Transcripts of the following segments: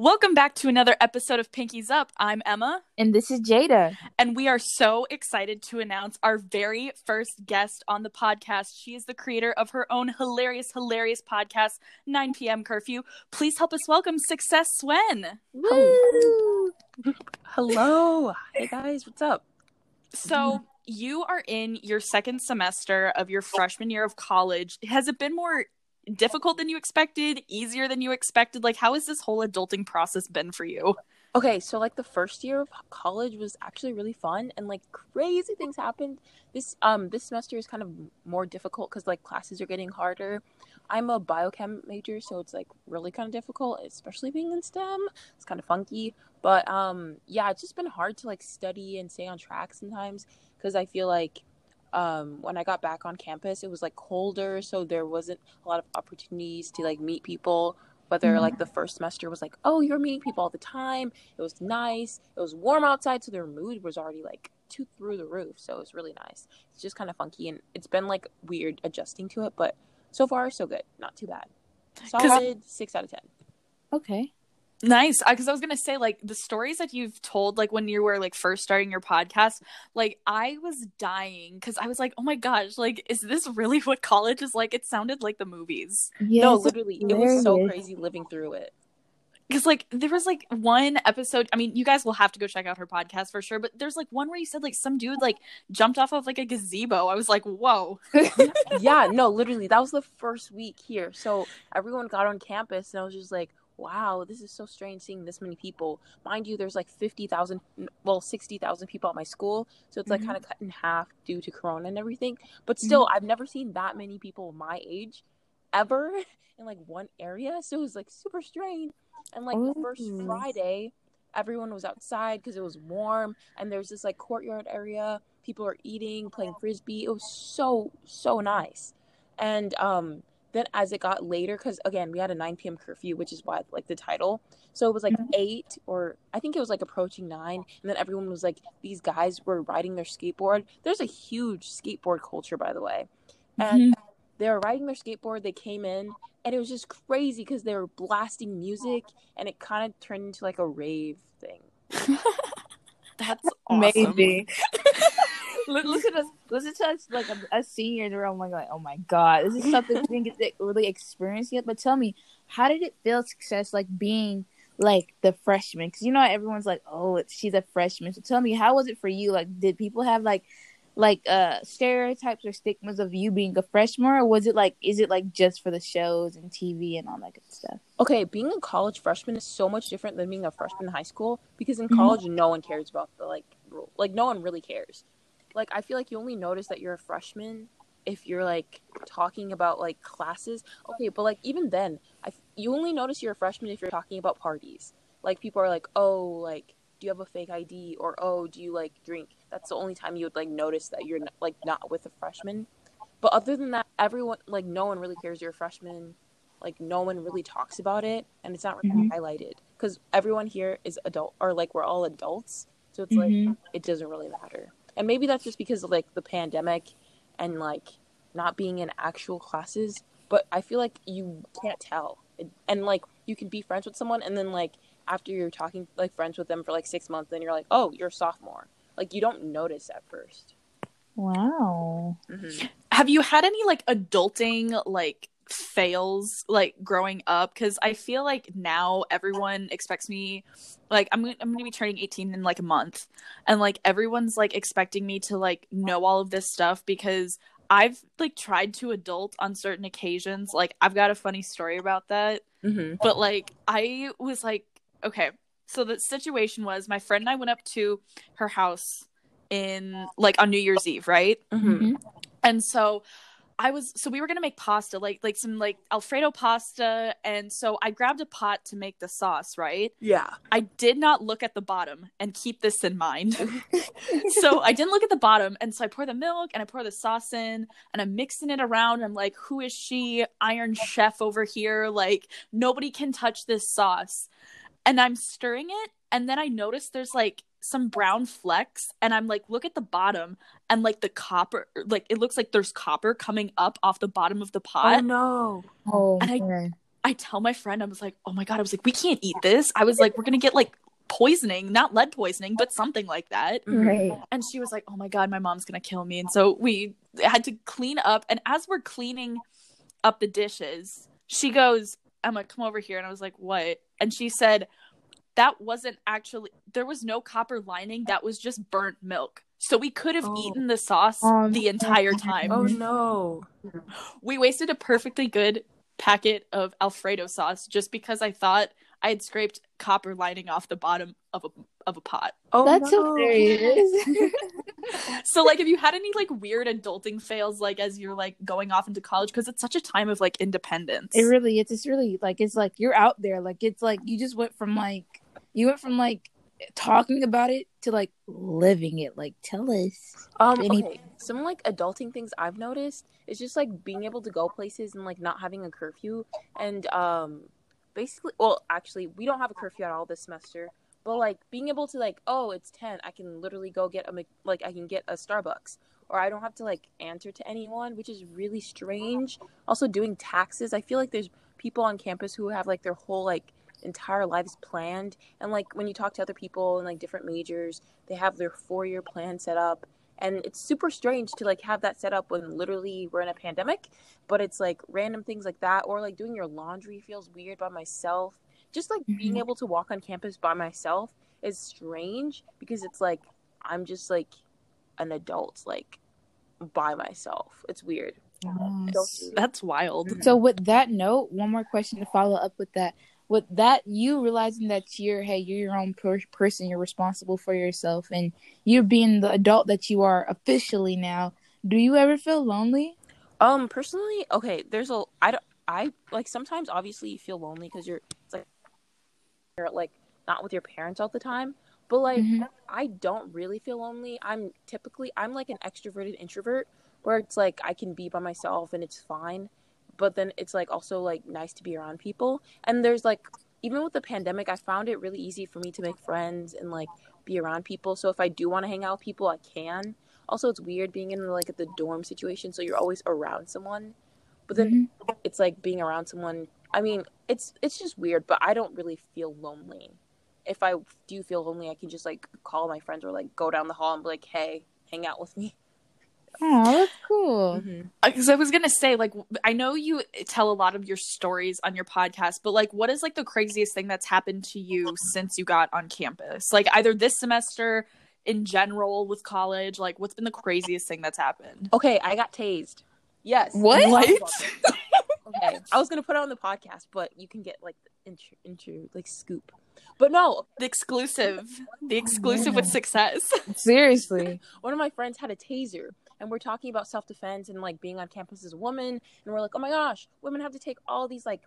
Welcome back to another episode of Pinkies Up. I'm Emma, And this is Jada. and we are so excited to announce our very first guest on the podcast. She is the creator of her own hilarious, hilarious podcast, 9 p.m. Curfew. Please help us welcome Success Swen. Woo! Hello. Hey guys, what's up? So, you are in your second semester of your freshman year of college. Has it been more difficult than you expected, easier than you expected? Like, how has this whole adulting process been for you? Okay, so like the first year of college was actually really fun and like crazy things happened. This um this semester is kind of more difficult cuz like classes are getting harder. I'm a biochem major, so it's like really kind of difficult, especially being in STEM. It's kind of funky, but um yeah, it's just been hard to like study and stay on track sometimes cuz I feel like um when I got back on campus, it was like colder, so there wasn't a lot of opportunities to like meet people whether like the first semester was like oh you're meeting people all the time. It was nice. It was warm outside so their mood was already like two through the roof so it was really nice. It's just kind of funky and it's been like weird adjusting to it but so far so good. Not too bad. Solid six out of ten. Okay. Nice. Because I was going to say, like, the stories that you've told, like, when you were, like, first starting your podcast, like, I was dying because I was like, oh my gosh, like, is this really what college is like? It sounded like the movies. Yes, no literally it was so crazy living through it Because, like, there was, like, one episode. I mean, you guys will have to go check out her podcast for sure, but there's, like, one where you said, like, some dude, like, jumped off of, like, a gazebo. I was like, whoa. yeah no literally that was the first week here so everyone got on campus and i was just like wow this is so strange seeing this many people. Mind you there's like 50000 well 60000 people at my school so it's like Mhm. kind of cut in half due to corona and everything. But still i've never seen that many people my age ever in like one area so it was like super strange. And like the first Ooh. friday everyone was outside because it was warm and there's this like courtyard area. People are eating playing frisbee. It was so so nice. And um then as it got later because again we had a 9 p.m curfew which is why like the title so it was like Mhm. eight or i think it was like approaching nine and then everyone was like these guys were riding their skateboard there's a huge skateboard culture by the way and they were riding their skateboard they came in and it was just crazy because they were blasting music and it kind of turned into like a rave thing That's awesome. Maybe. Look, at us. Listen to us like a, a senior in the room. Like, like, oh my god, this is something we didn't get to really experience yet. But tell me, how did it feel success like being like the freshman? Because you know everyone's like, oh, it's, she's a freshman. So tell me, how was it for you? Like, did people have like like uh stereotypes or stigmas of you being a freshman, or was it like is it like just for the shows and TV and all that good stuff? okay being a college freshman is so much different than being a freshman in high school because in Mhm. college no one cares about the like rule like no one really cares like i feel like you only notice that you're a freshman if you're like talking about like classes. Okay but like even then I, you only notice you're a freshman if you're talking about parties. Like people are like oh like do you have a fake id or oh do you like drink? That's the only time you would like notice that you're like not with a freshman. But other than that everyone like no one really cares you're a freshman. Like no one really talks about it and it's not really Mhm. highlighted. Because everyone here is adult or like we're all adults. So it's like Mhm. it doesn't really matter and maybe that's just because of like the pandemic and like not being in actual classes but i feel like you can't tell. And like you can be friends with someone and then like after you're talking like friends with them for like six months then you're like oh you're a sophomore. Like you don't notice at 1st Wow. Mm-hmm. Have you had any, like, adulting, like, fails like growing up because i feel like now everyone expects me like i'm, gonna- I'm gonna be turning 18 in like a month and like everyone's like expecting me to like know all of this stuff because i've like tried to adult on certain occasions like i've got a funny story about that Mm-hmm. but like i was like okay so the situation was my friend and i went up to her house in like on new year's eve right Mm-hmm. and so I was so we were gonna make pasta, like like some like Alfredo pasta, and so I grabbed a pot to make the sauce, right? Yeah. I did not look at the bottom and keep this in mind. so I didn't look at the bottom, and so I pour the milk and I pour the sauce in, and I'm mixing it around. I'm like, who is she? Iron Chef over here. Like nobody can touch this sauce. And I'm stirring it, and then I notice there's like some brown flecks, and I'm like, look at the bottom, and like the copper, like it looks like there's copper coming up off the bottom of the pot. oh no Oh And I- man. I I tell my friend, I was like, oh my God, I was like, we can't eat this. I was like, we're going to get like poisoning, not lead poisoning, but something like that. Mhm. Right. And she was like, oh my God, my mom's going to kill me. And so we had to clean up. And as we're cleaning up the dishes, she goes, Emma, come over here. And I was like, what? And she said, that wasn't actually, there was no copper lining. That was just burnt milk. So we could have Oh. eaten the sauce Oh, the entire time. Oh no. We wasted a perfectly good packet of Alfredo sauce just because I thought I had scraped copper lining off the bottom of a of a pot. Oh That's no. hilarious. So like, have you had any like weird adulting fails like as you're like going off into college because it's such a time of like independence. It really it's, It's really like it's like you're out there. Like it's like you just went from like you went from like talking about it to like living it. Like tell us. Um, Any- okay. Some like adulting things I've noticed is just like being able to go places and like not having a curfew and um basically well actually we don't have a curfew at all this semester but like being able to like oh it's 10 I can literally go get a like I can get a Starbucks or I don't have to like answer to anyone which is really strange also doing taxes I feel like there's people on campus who have like their whole like entire lives planned and like when you talk to other people in like different majors they have their four year plan set up and it's super strange to like have that set up when literally we're in a pandemic but it's like random things like that or like doing your laundry feels weird by myself just like being Mhm. able to walk on campus by myself is strange because it's like i'm just like an adult like by myself it's weird Don't do that. That's wild. So with that note, one more question to follow up with that. With that, you realizing that you're hey, you're your own per- person, you're responsible for yourself, and you're being the adult that you are officially now. Do you ever feel lonely? Um, personally, okay, there's a I don't I like sometimes obviously you feel lonely because you're it's like you're like not with your parents all the time, but like Mhm. I don't really feel lonely. I'm typically I'm like an extroverted introvert where it's like I can be by myself and it's fine, but then it's like also like nice to be around people. And there's like even with the pandemic, I found it really easy for me to make friends and like be around people. So if I do want to hang out with people, I can. Also, it's weird being in like the dorm situation, so you're always around someone. But then Mhm. it's like being around someone. I mean, it's it's just weird, but I don't really feel lonely. If I do feel lonely, I can just like call my friends or like go down the hall and be like, "Hey, hang out with me." Oh, that's cool. Mm-hmm. because I was gonna say, like, I know you tell a lot of your stories on your podcast, but like, what is like the craziest thing that's happened to you since you got on campus? Like, either this semester, in general, with college, like, what's been the craziest thing that's happened? Okay, I got tased. Yes. What? What? Okay, I was gonna put it on the podcast, but you can get like the intro, intro like scoop. But no, The exclusive, the exclusive with success. Seriously. one of my friends had a taser and we're talking about self-defense and like being on campus as a woman and we're like oh my gosh women have to take all these like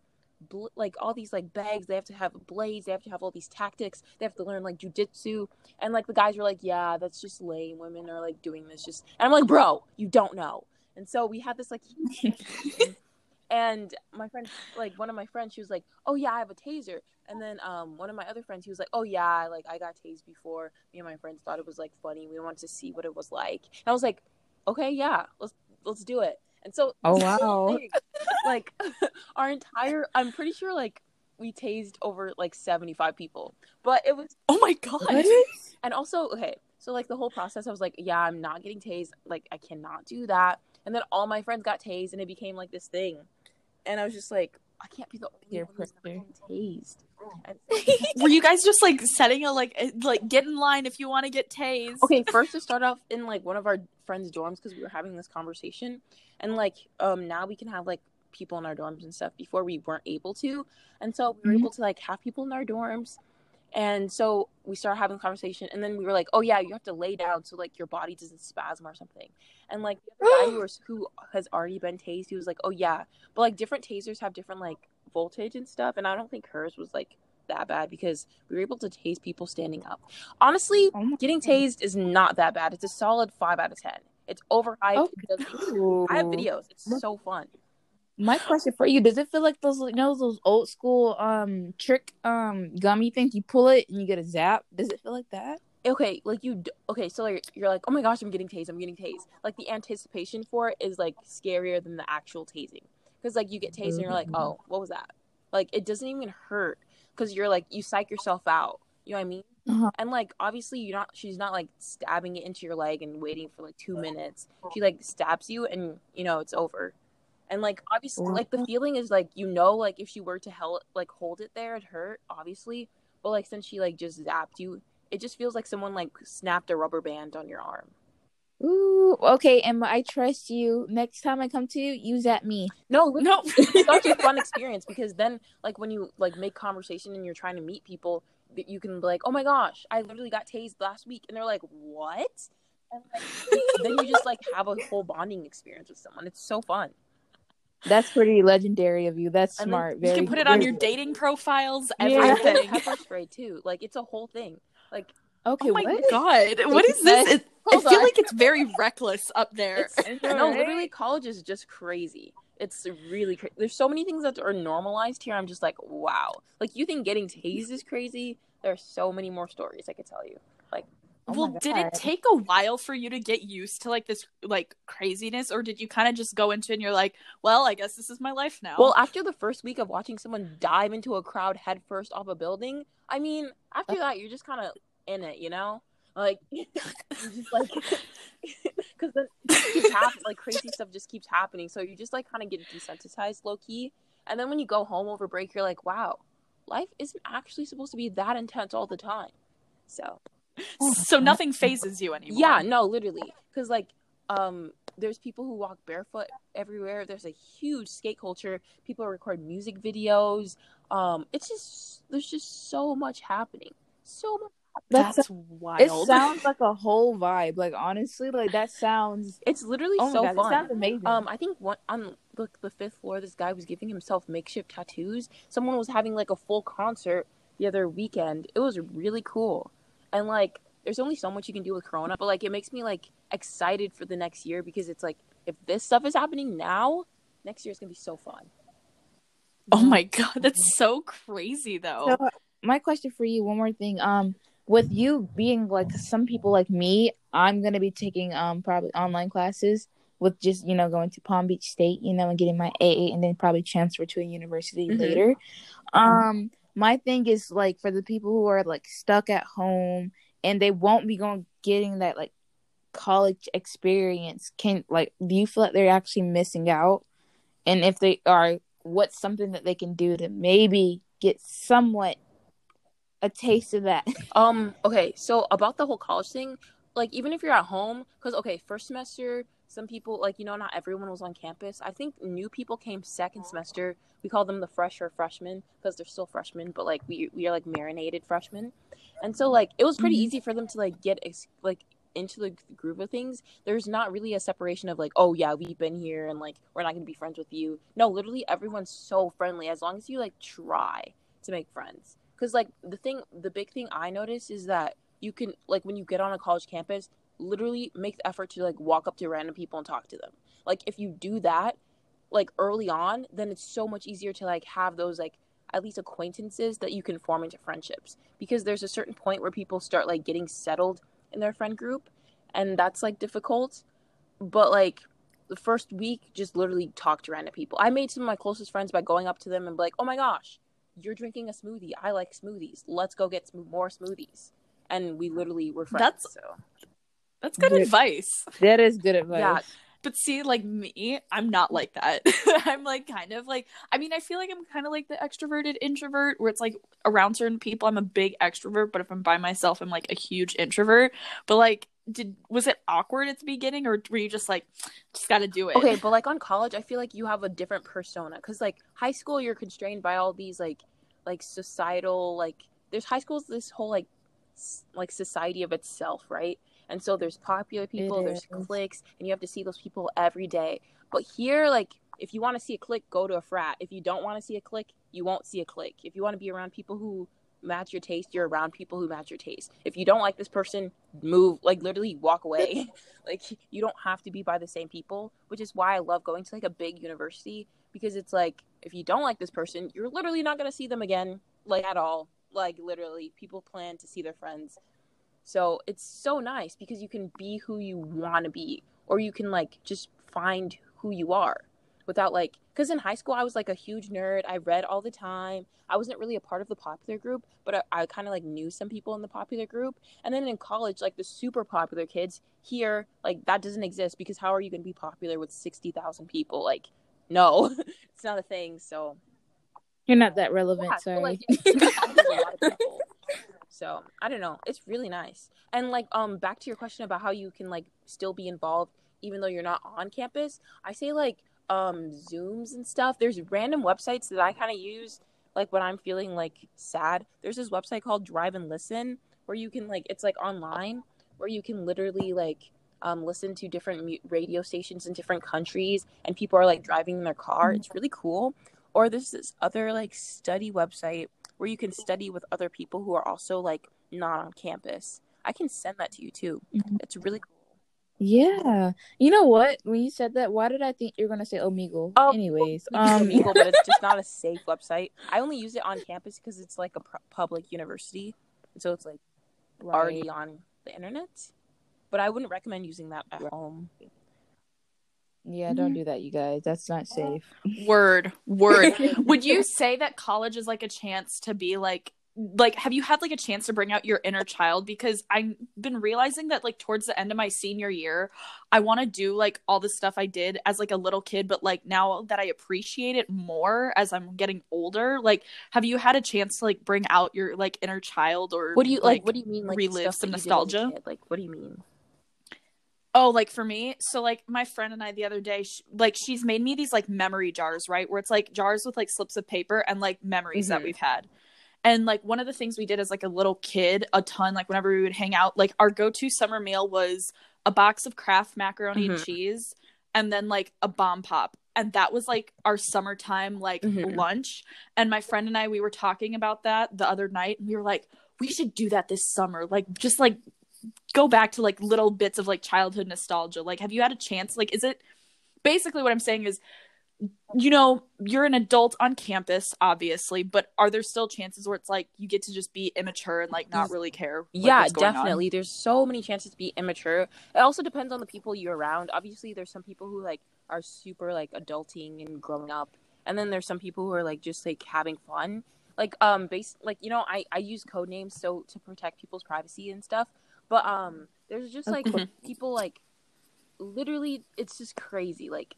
bl- like all these like bags. They have to have blades. They have to have all these tactics. They have to learn like jujitsu. And like the guys were like yeah that's just lame. Women are like doing this just and i'm like bro you don't know. And so we had this like and my friend like one of my friends she was like oh yeah i have a taser. And then um one of my other friends he was like oh yeah like i got tased before. Me and my friends thought it was like funny. We wanted to see what it was like. And i was like okay yeah let's let's do it. And so Oh wow. like our entire i'm pretty sure like we tased over like 75 people but it was oh my god! and also okay so like the whole process i was like yeah i'm not getting tased like i cannot do that. And then all my friends got tased and it became like this thing. And i was just like i can't be the only Peer one who's getting tased Were you guys just like setting a like eh, like get in line if you want to get tased? okay first to start off in like one of our friends dorms because we were having this conversation and like um now we can have like people in our dorms and stuff before we weren't able to and so we were Mhm. able to like have people in our dorms and so we started having a conversation and then we were like oh yeah you have to lay down so like your body doesn't spasm or something and like the other guy who, was, who has already been tased he was like oh yeah but like different tasers have different like voltage and stuff and i don't think hers was like that bad because we were able to tase people standing up honestly Oh Getting tased is not that bad. It's a solid five out of ten. It's overhyped. It. I have videos. It's Look- so fun. My question for you: Does it feel like those, you know, those old school um trick um gummy things? You pull it and you get a zap. Does it feel like that? Okay, like you. Okay, so like, you're like, oh my gosh, I'm getting tased. I'm getting tased. Like the anticipation for it is like scarier than the actual tasing. Because like you get tased and you're like, oh, what was that? Like it doesn't even hurt because you're like you psych yourself out. You know what I mean? Uh-huh. And like obviously you're not she's not like stabbing it into your leg and waiting for like two minutes. She like stabs you and you know it's over. And like obviously like the feeling is like you know like if she were to hell like hold it there it hurt obviously. But like since she like just zapped you, it just feels like someone like snapped a rubber band on your arm. Ooh, okay, Emma, I trust you. Next time I come to you, use at me. No, No. it's such a fun experience because then like when you like make conversation and you're trying to meet people that you can be like oh my gosh i literally got tased last week and they're like what and like then you just like have a whole bonding experience with someone it's so fun That's pretty legendary of you. That's And then smart. you can put it on very- your dating profiles, Yeah. i everything. put pepper spray too like it's a whole thing like Okay, Oh my what? god, what is this? It, I feel on. like it's very reckless up there. it's no literally college is just crazy it's really crazy there's so many things that are normalized here i'm just like wow like you think getting tased is crazy there are so many more stories i could tell you Oh well, did it take a while for you to get used to like this like craziness, or did you kind of just go into it and you're like, well, I guess this is my life now? Well, after the first week of watching someone dive into a crowd head first off a building, I mean, after that, you're just kind of in it, you know? Like, just like, because then just keeps happening, like crazy stuff just keeps happening. So you just like kind of get desensitized low key. And then when you go home over break, you're like, wow, life isn't actually supposed to be that intense all the time. So, so nothing phases you anymore. yeah, no, literally, because like, um, there's people who walk barefoot everywhere. There's a huge skate culture. People record music videos. Um, it's just there's just so much happening. So much. That's, that's it sounds like a whole vibe. Like honestly, like that sounds. It's literally Oh so god, it fun. sounds amazing. Um, I think one on the, the fifth floor, this guy was giving himself makeshift tattoos. Someone was having like a full concert the other weekend. It was really cool, and like, there's only so much you can do with Corona, but like, it makes me like excited for the next year because it's like if this stuff is happening now, next year is gonna be so fun. oh my god, that's so crazy though. So, my question for you, one more thing. Um, with you being like some people like me, I'm gonna be taking um probably online classes with just you know going to Palm Beach State, you know, and getting my AA, and then probably transfer to a university Mhm. later. Um, my thing is like for the people who are like stuck at home and they won't be going getting that like college experience. Can like do you feel like they're actually missing out? And if they are, what's something that they can do to maybe get somewhat a taste of that? Um, okay, so about the whole college thing, like even if you're at home, because okay, first semester, some people like you know not everyone was on campus. I think new people came second semester. We call them the fresher freshmen because they're still freshmen, but like we we are like marinated freshmen, and so like it was pretty Mhm. easy for them to like get ex- like into the groove of things. There's not really a separation of like, oh yeah, we've been here and like we're not gonna be friends with you. No, literally everyone's so friendly as long as you like try to make friends. Because like the thing, the big thing I notice is that you can like when you get on a college campus, literally make the effort to like walk up to random people and talk to them. Like if you do that, like early on, then it's so much easier to like have those like at least acquaintances that you can form into friendships. Because there's a certain point where people start like getting settled in their friend group, and that's like difficult. But like the first week, just literally talk to random people. I made some of my closest friends by going up to them and be like, "Oh my gosh, you're drinking a smoothie. I like smoothies. Let's go get some more smoothies." And we literally were friends. That's- so That's good Yeah. advice. That is good advice. yeah, But see, like me, I'm not like that. I'm like kind of like I mean, I feel like I'm kind of like the extroverted introvert where it's like around certain people I'm a big extrovert, but if I'm by myself I'm like a huge introvert. But like did was it awkward at the beginning or were you just like just got to do it? okay, but like on college, I feel like you have a different persona because like high school, you're constrained by all these like like societal like there's high school's this whole like s- like society of itself, right? And so there's popular people, there's is. cliques, and you have to see those people every day. But here, like if you want to see a clique, go to a frat. If you don't want to see a clique, you won't see a clique. If you want to be around people who match your taste, you're around people who match your taste. If you don't like this person, move like literally walk away. like you don't have to be by the same people, which is why I love going to like a big university because it's like if you don't like this person, you're literally not going to see them again like at all. Like literally people plan to see their friends. So it's so nice because you can be who you want to be or you can like just find who you are. without like because in high school I was like a huge nerd. I read all the time. I wasn't really a part of the popular group, but I, I kind of like knew some people in the popular group. And then in college, like the super popular kids here, like that doesn't exist because how are you going to be popular with sixty thousand people? Like, no, it's not a thing. So You're not that relevant. yeah, so, sorry. like, there's a lot of people. So I don't know. It's really nice. And like um back to your question about how you can like still be involved even though you're not on campus. I say like um Zooms and stuff. There's random websites that I kind of use like when I'm feeling like sad. There's this website called Drive and Listen where you can like it's like online where you can literally like um, listen to different radio stations in different countries and people are like driving in their car. It's really cool. Or there's this other like study website where you can study with other people who are also like not on campus. I can send that to you too. Mhm. It's really cool. Yeah. You know what? When you said that, why did I think you're gonna say Omegle? Oh, Anyways, Um, Eagle, but it's just not a safe website. I only use it on campus because it's like a pu- public university, so it's like already on the internet. But I wouldn't recommend using that at home. Yeah, don't do that, you guys. That's not safe. Word, word. Would you say that college is like a chance to be like like have you had like a chance to bring out your inner child because I've been realizing that like towards the end of my senior year I want to do like all the stuff I did as like a little kid but like now that I appreciate it more as I'm getting older like have you had a chance to like bring out your like inner child or What do you like? What do you mean? Like relive some that you did as a nostalgia? Like, what do you mean? Oh, like for me, so like my friend and I the other day, sh- like she's made me these like memory jars, right? Where it's like jars with like slips of paper and like memories that Mhm. we've had. And like one of the things we did as like a little kid, a ton, like whenever we would hang out, like our go to summer meal was a box of Kraft macaroni and Mhm. cheese and then like a bomb pop. And that was like our summertime like Mhm. lunch. And my friend and I, we were talking about that the other night and we were like, we should do that this summer. Like just like go back to like little bits of like childhood nostalgia. Like, have you had a chance? Like, is it basically what I'm saying is, you know, you're an adult on campus, obviously, but are there still chances where it's like you get to just be immature and like not really care? like, yeah, going on? definitely. There's so many chances to be immature. It also depends on the people you're around. Obviously, there's some people who like are super like adulting and growing up, and then there's some people who are like just like having fun. Like um, based like you know, I I use code names so to protect people's privacy and stuff. But um, there's just like people like literally, it's just crazy. Like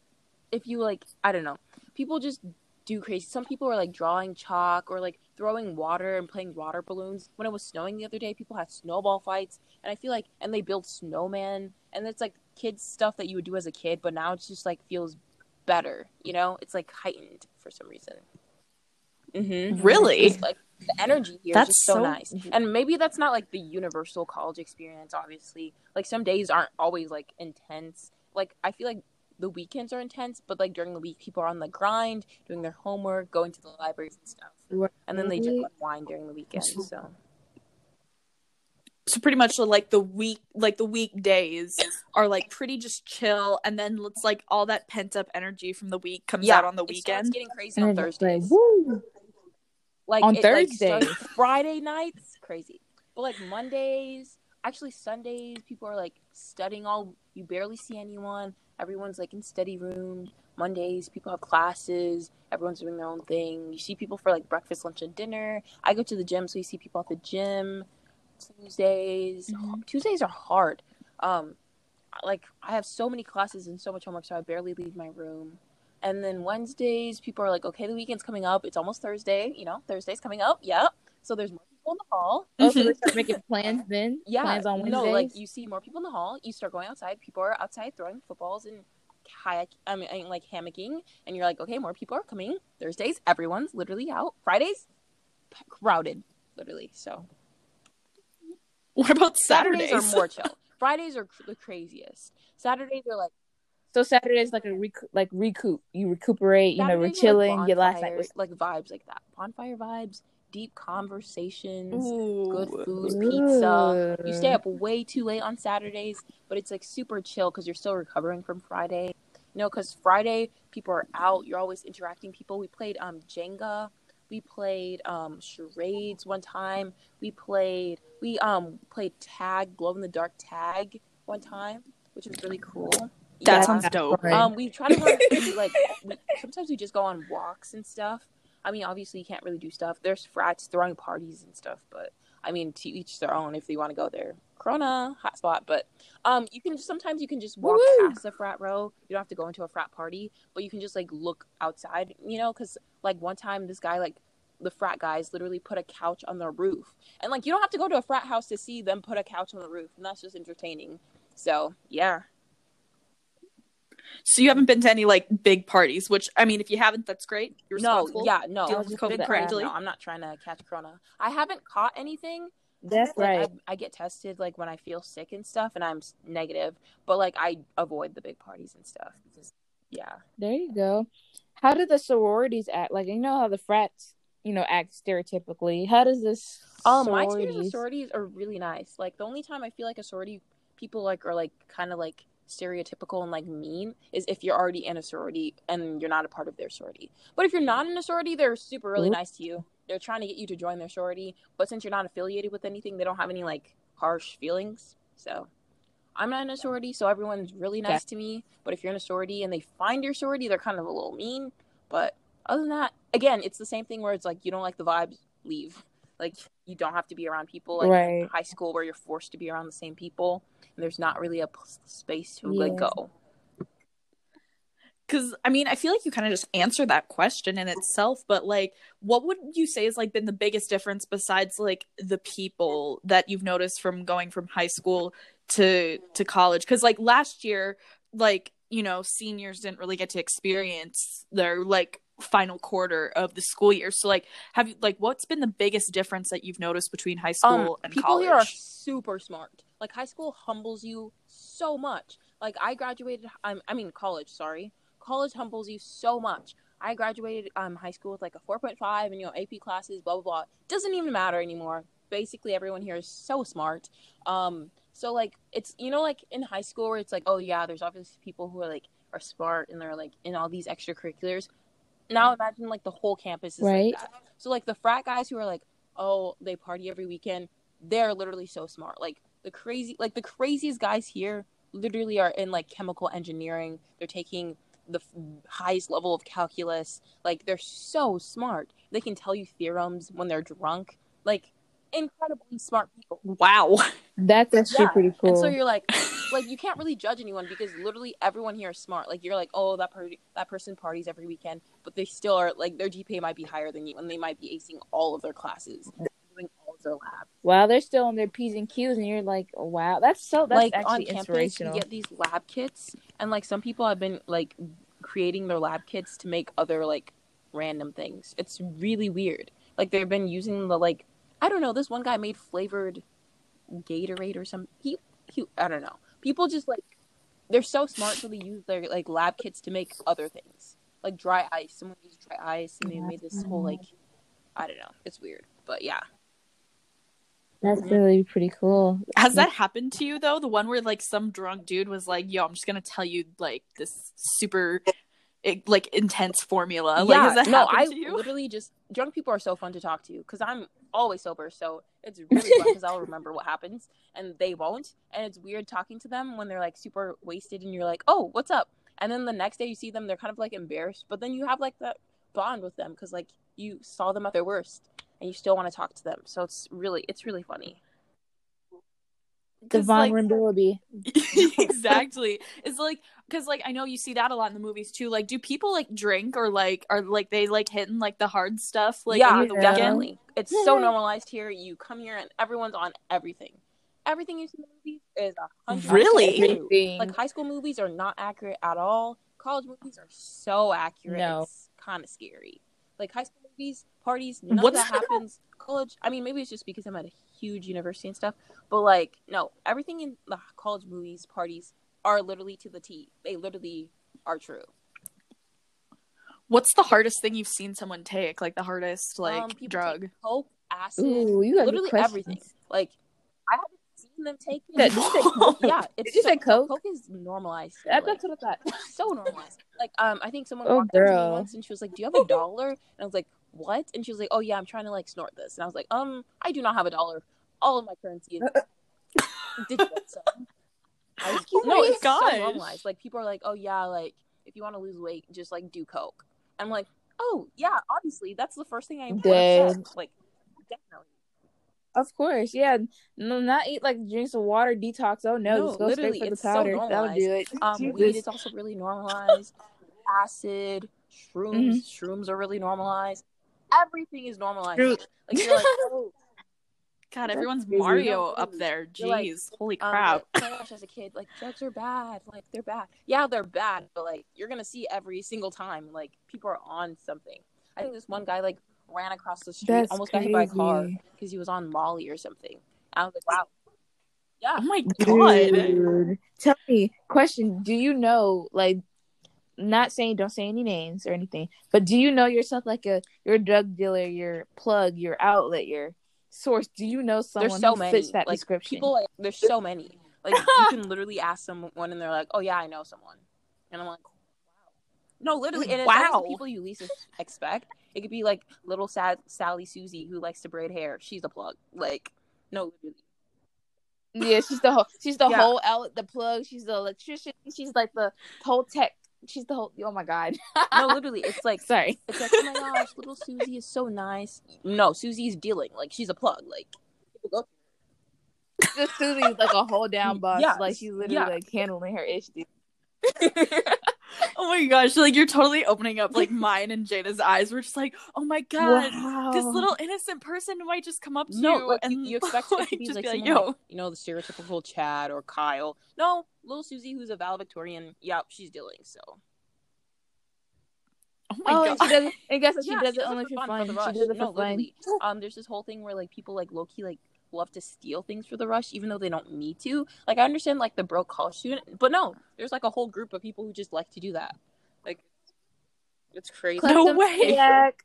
if you like, I don't know, people just do crazy. Some people are like drawing chalk or like throwing water and playing water balloons. When it was snowing the other day, people had snowball fights, and I feel like and they build snowman, and it's like kids stuff that you would do as a kid, but now it's just like feels better. You know, it's like heightened for some reason. Mm-hmm. Really? It's like the energy here is That's just so, so- nice. And maybe that's not like the universal college experience, obviously. Like some days aren't always like intense. Like I feel like the weekends are intense, but like during the week people are on the grind, doing their homework, going to the libraries and stuff. And then they just Right. unwind during the weekend. So So pretty much like the week, like the weekdays are like pretty just chill, and then it's like all that pent up energy from the week comes out on the it starts weekend. getting crazy on then it's like, Thursdays. woo. like On it, like, Thursday. starts- Friday nights, crazy. But like Mondays, actually Sundays, people are like studying all. You barely see anyone. Everyone's like in study room. Mondays, people have classes. Everyone's doing their own thing. You see people for like breakfast, lunch, and dinner. I go to the gym, so you see people at the gym. Tuesdays, Mhm. Tuesdays are hard. Um, like I have so many classes and so much homework, so I barely leave my room. And then Wednesdays, people are like, okay, the weekend's coming up. It's almost Thursday. You know, Thursday's coming up. Yep. So there's more people in the hall. Mm-hmm. Oh, so they start making plans then? Yeah. Plans on Wednesdays? no, like you see more people in the hall. You start going outside. People are outside throwing footballs and kayak. I mean, I mean, like hammocking. And you're like, okay, more people are coming. Thursdays, everyone's literally out. Fridays, p- crowded, literally. So What about Saturdays, Saturdays? are more chill. Fridays are cr- the craziest. Saturdays are like So Saturday's like a rec- like recoup. You recuperate. You know, we're Saturdays are chilling. like your last night was like vibes like that. Bonfire vibes, deep conversations. Ooh. good food, pizza. You stay up way too late on Saturdays, but it's like super chill because you're still recovering from Friday. You know, because Friday people are out. You're always interacting people. We played um Jenga. We played um charades one time. We played we um played tag, glow in the dark tag one time, which was really cool. That Yeah. sounds dope. Um, we try to run like we, sometimes we just go on walks and stuff. I mean, obviously you can't really do stuff. There's frats throwing parties and stuff, but I mean, to each their own if they want to go there. Corona hotspot, but um, you can sometimes you can just walk Woo! past a frat row. You don't have to go into a frat party, but you can just like look outside, you know, because like one time this guy like the frat guys literally put a couch on the roof, and like you don't have to go to a frat house to see them put a couch on the roof, and that's just entertaining. So yeah. So you haven't been to any like big parties, which I mean, if you haven't, that's great. You're No, yeah, no. Deal with Big COVID party, correctly. No, I'm not trying to catch corona. I haven't caught anything. That's Like, right. I, I get tested like when I feel sick and stuff, and I'm negative. But like I avoid the big parties and stuff. Because, yeah. There you go. How do the sororities act? Like you know how the frats, you know, act stereotypically. How does this? Um, my experience with sororities- sororities are really nice. Like the only time I feel like a sorority people like are like kind of like stereotypical and like mean is if you're already in a sorority and you're not a part of their sorority. But if you're not in a sorority, they're super really Oop. nice to you. They're trying to get you to join their sorority, but since you're not affiliated with anything, they don't have any like harsh feelings. So I'm not in a sorority, so everyone's really nice to me. But if you're in a sorority and they find your sorority, they're kind of a little mean. But other than that, again, it's the same thing where it's like you don't like the vibes, leave. Like you don't have to be around people like Right. high school where you're forced to be around the same people. And there's not really a p- space to like go. Because I mean, I feel like you kind of just answered that question in itself, but like, what would you say has like been the biggest difference besides like the people that you've noticed from going from high school to to college? Because like last year, like you know, seniors didn't really get to experience their like final quarter of the school year. So like, have you like what's been the biggest difference that you've noticed between high school Um, and people college? here are super smart. Like high school humbles you so much. Like I graduated. I'm, I mean college. Sorry, college humbles you so much. I graduated um high school with like a 4.5 and you know AP classes, blah blah blah. Doesn't even matter anymore. Basically, everyone here is so smart. Um, so like it's you know like in high school where it's like oh yeah, there's obviously people who are like are smart and they're like in all these extracurriculars. Now imagine like the whole campus is Right. like that. So like the frat guys who are like oh they party every weekend they're literally so smart. Like the crazy, like the craziest guys here, literally are in like chemical engineering. They're taking the f- highest level of calculus. Like they're so smart. They can tell you theorems when they're drunk. Like incredibly smart people. wow. That's actually Yeah. pretty cool. And so you're like, like you can't really judge anyone because literally everyone here is smart. Like you're like, oh, that per- that person parties every weekend, but they still are like their GPA might be higher than you, and they might be acing all of their classes, doing all of their labs. wow, they're still on their p's and q's, and you're like, wow, that's so that's like on campus, you get these lab kits, and like some people have been like creating their lab kits to make other like random things. It's really weird. Like they've been using the like I don't know. This one guy made flavored Gatorade or some. He he. I don't know. People just like they're so smart, so they use their like lab kits to make other things, like dry ice. Someone used dry ice, and they made this whole like I don't know. It's weird, but yeah. That's really pretty cool. Has that happened to you though? The one where like some drunk dude was like, "Yo, I'm just gonna tell you like this super, it, like intense formula." Like, has that no, I to you? literally just drunk people are so fun to talk to because I'm always sober, so it's really fun because I'll remember what happens and they won't, and it's weird talking to them when they're like super wasted and you're like, oh, what's up? And then the next day you see them, they're kind of like embarrassed, but then you have like that bond with them because like you saw them at their worst and you still want to talk to them, so it's really it's really funny. The 'Cause, like- vulnerability. exactly. It's like because like I know you see that a lot in the movies too. Like, do people like drink or like are like they like hitting like the hard stuff? Like, yeah, on the weekend? definitely. It's so normalized here. You come here and everyone's on everything. Everything you see in the movies is a Really? Everything. Like high school movies are not accurate at all. College movies are so accurate. No. It's kind of scary. Like high school movies, parties, none What's- of that happens. College, I mean, maybe it's just because I'm at a huge university and stuff, but like, no, everything in the college movies, parties are literally to the T. They literally are true. What's the hardest thing you've seen someone take? Like the hardest like Um, drug? coke, acid, Ooh, you have literally everything. Like, I haven't seen them take it. you say coke? yeah, it's Did you so, say coke? Coke is normalized. here, That- like- that's what I thought. so normalized. Like, um, I think someone Oh, walked up to me girl. once and she was like, "Do you have a dollar?" And I was like, "What?" And she was like, "Oh yeah, I'm trying to like snort this." And I was like, "Um, I do not have a dollar. All of my currency is digital." So High Oh no, my it's gosh. so normalized. Like people are like, oh yeah, like if you want to lose weight, just like do coke. I'm like, oh yeah, obviously that's the first thing I Dead. Like definitely. Of course, yeah. No, not eat like drink some water, detox. Oh no, No, just go literally, straight for the it's so powder. That'll do it. Um, Jesus. weed is also really normalized. Acid, shrooms, Mm-hmm. shrooms are really normalized. Everything is normalized. True. Like you're like, oh, God, everyone's crazy. Mario up there. You're like, Jeez, holy um, crap. like, oh my gosh, as a kid, like drugs are bad. Like they're bad. Yeah, they're bad, but like you're gonna see every single time. Like people are on something. I think this one guy like ran across the street, That's almost got hit by a car because he was on Molly or something. I was like, wow. Yeah. Oh my god. Dude. Tell me, question: Do you know, like, not saying don't say any names or anything, but do you know yourself like a your drug dealer, your plug, your outlet, your source? Do you know someone There's so who many. fits that like description? people, like there's so many. Like you can literally ask someone, and they're like, "Oh yeah, I know someone," and I'm like, "Wow." No, literally, and it's always Wow. the people you least expect. It could be like little sad Sally Susie who likes to braid hair. She's a plug. Like, no, literally. Yeah, she's the whole she's the Yeah. whole outlet, the plug. She's the electrician. She's like the whole tech. She's the whole. Oh my god. no, literally, it's like Sorry. it's like, oh my gosh, little Susie is so nice. No, Susie's dealing. Like, she's a plug. Like, people go. Just Susie's like a whole down boss. Yes, Like she's literally yeah. like handling her issues. Oh my gosh, like you're totally opening up like mine and Jada's eyes. We're just like, oh my god, Wow. this little innocent person might just come up to No, you like, and you, you expect like, to be like, like, yo, like, you know, the stereotypical Chad or Kyle. No, little Susie, who's a valedictorian. Yep, she's dealing. So oh my Oh, and she does. And guess what? She Yeah, does she it only for fun, fun. for She does it no, for fun. literally. Um, there's this whole thing where like people like low key like love to steal things for the rush, even though they don't need to. Like I understand like the broke college student, but no, there's like a whole group of people who just like to do that. Like, it's crazy. No way. check.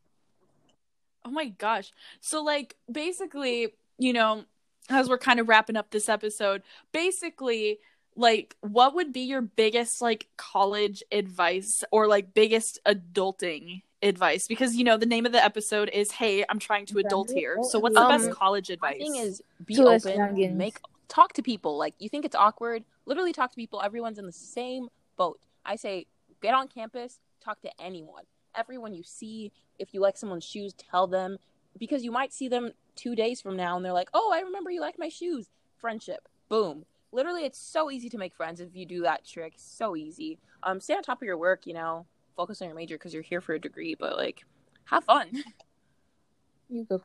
Oh my gosh. So like basically, you know, as we're kind of wrapping up this episode, basically like what would be your biggest like college advice or like biggest adulting advice because you know the name of the episode is hey i'm trying to adult here so what's the Um, best college advice thing is be To open, youngins. make talk to people. Like you think it's awkward, literally talk to people. Everyone's in the same boat. I say get on campus, talk to anyone. Everyone you see, if you like someone's shoes, tell them because you might see them 2 days from now and they're like, "Oh, I remember you like my shoes." Friendship. Boom. Literally it's so easy to make friends if you do that trick. So easy. Um stay on top of your work, you know. Focus on your major because you're here for a degree, but like have fun. You go.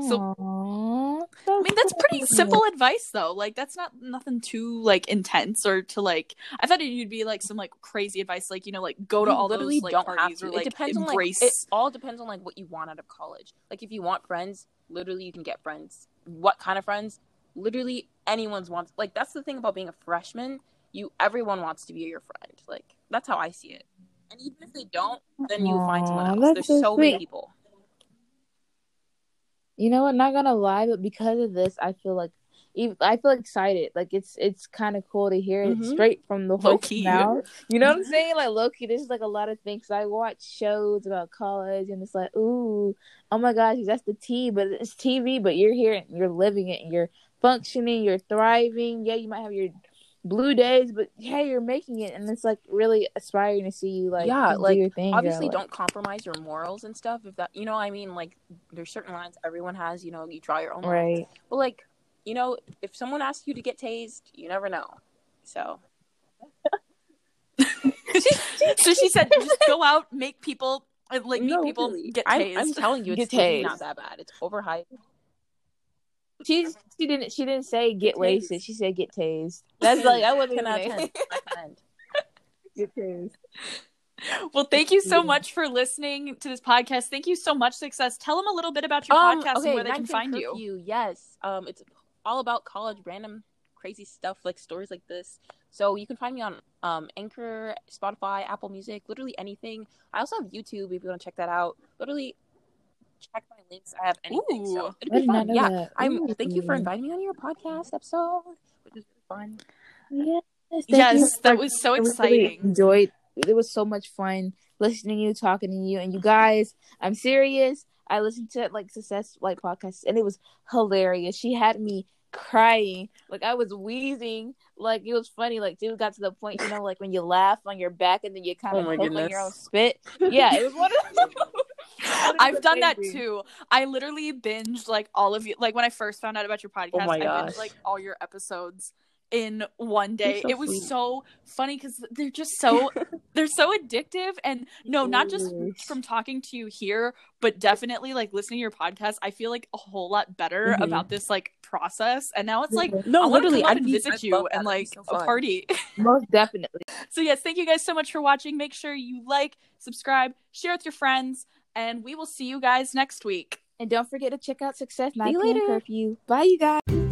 So- Aww, I mean that's pretty simple advice though. Like that's not nothing too like intense or to like I thought you'd be like some like crazy advice like you know like go to You all those like don't have parties to. or like it depends embrace on like it all depends on like what you want out of college. Like if you want friends, literally you can get friends. What kind of friends? Literally anyone's wants. Like that's the thing about being a freshman. You everyone wants to be your friend. Like that's how I see it. And even if they don't, then you find someone else. There's so so many people. You know what? Not gonna lie, but because of this, I feel like even I feel excited. Like it's it's kind of cool to hear it Mhm. straight from the Low key. mouth. You know what I'm saying? Like low key, this is like a lot of things. I watch shows about college, and it's like, ooh, oh my gosh, that's the T, but it's TV. But you're here, and you're living it, and you're functioning, you're thriving. Yeah, you might have your blue days, but hey, you're making it, and it's like really aspiring to see you like Yeah, do like, your thing. girl. Obviously, Like, don't compromise your morals and stuff. If that, you know, what I mean, like there's certain lines everyone has. You know, you draw your own lines. right. But like, you know, if someone asks you to get tased, you never know. So so she said just go out make people uh, like meet No, people really. get I'm, tased I'm telling you, it's not that bad. It's overhyped. She she didn't she didn't say get Get tased. wasted. She said get tased. That's like I wasn't 10 out of even 10. My friend. get tased. well thank you so much for listening to this podcast thank you so much success tell them a little bit about your podcast and where they can 9 find you curfew, Yes. Um, it's all about college, random crazy stuff like stories like this. So you can find me on um Anchor, Spotify, Apple Music, literally anything. I also have YouTube if you want to check that out. Literally check my links. I have anything. Ooh. so it'd be fun. Yeah. that. I'm thank you for inviting me on your podcast episode, which is really fun. Yes, thank yes you that was so I really exciting enjoyed. It was so much fun listening to you, talking to you, and you guys. I'm serious. I listened to like success like podcasts, and it was hilarious. She had me crying. Like I was wheezing. Like it was funny. Like dude got to the point, you know, like when you laugh on your back and then you kind Oh of my poke on your own spit. Yeah, it was one of those. I've done that too. I literally binged like all of you. Like when I first found out about your podcast, Oh I binged like all your episodes in one day. so it was sweet. so funny because they're just so they're so addictive. And no, not just from talking to you here, but definitely like listening to your podcast. I feel like a whole lot better Mhm. about this like process. And now it's like No, I literally, I'd and visit you that. and like so a party. Most definitely. So yes, thank you guys so much for watching. Make sure you like, subscribe, share with your friends, and we will see you guys next week. And don't forget to check out Success you 9 p.m. later. curfew. Bye, you guys.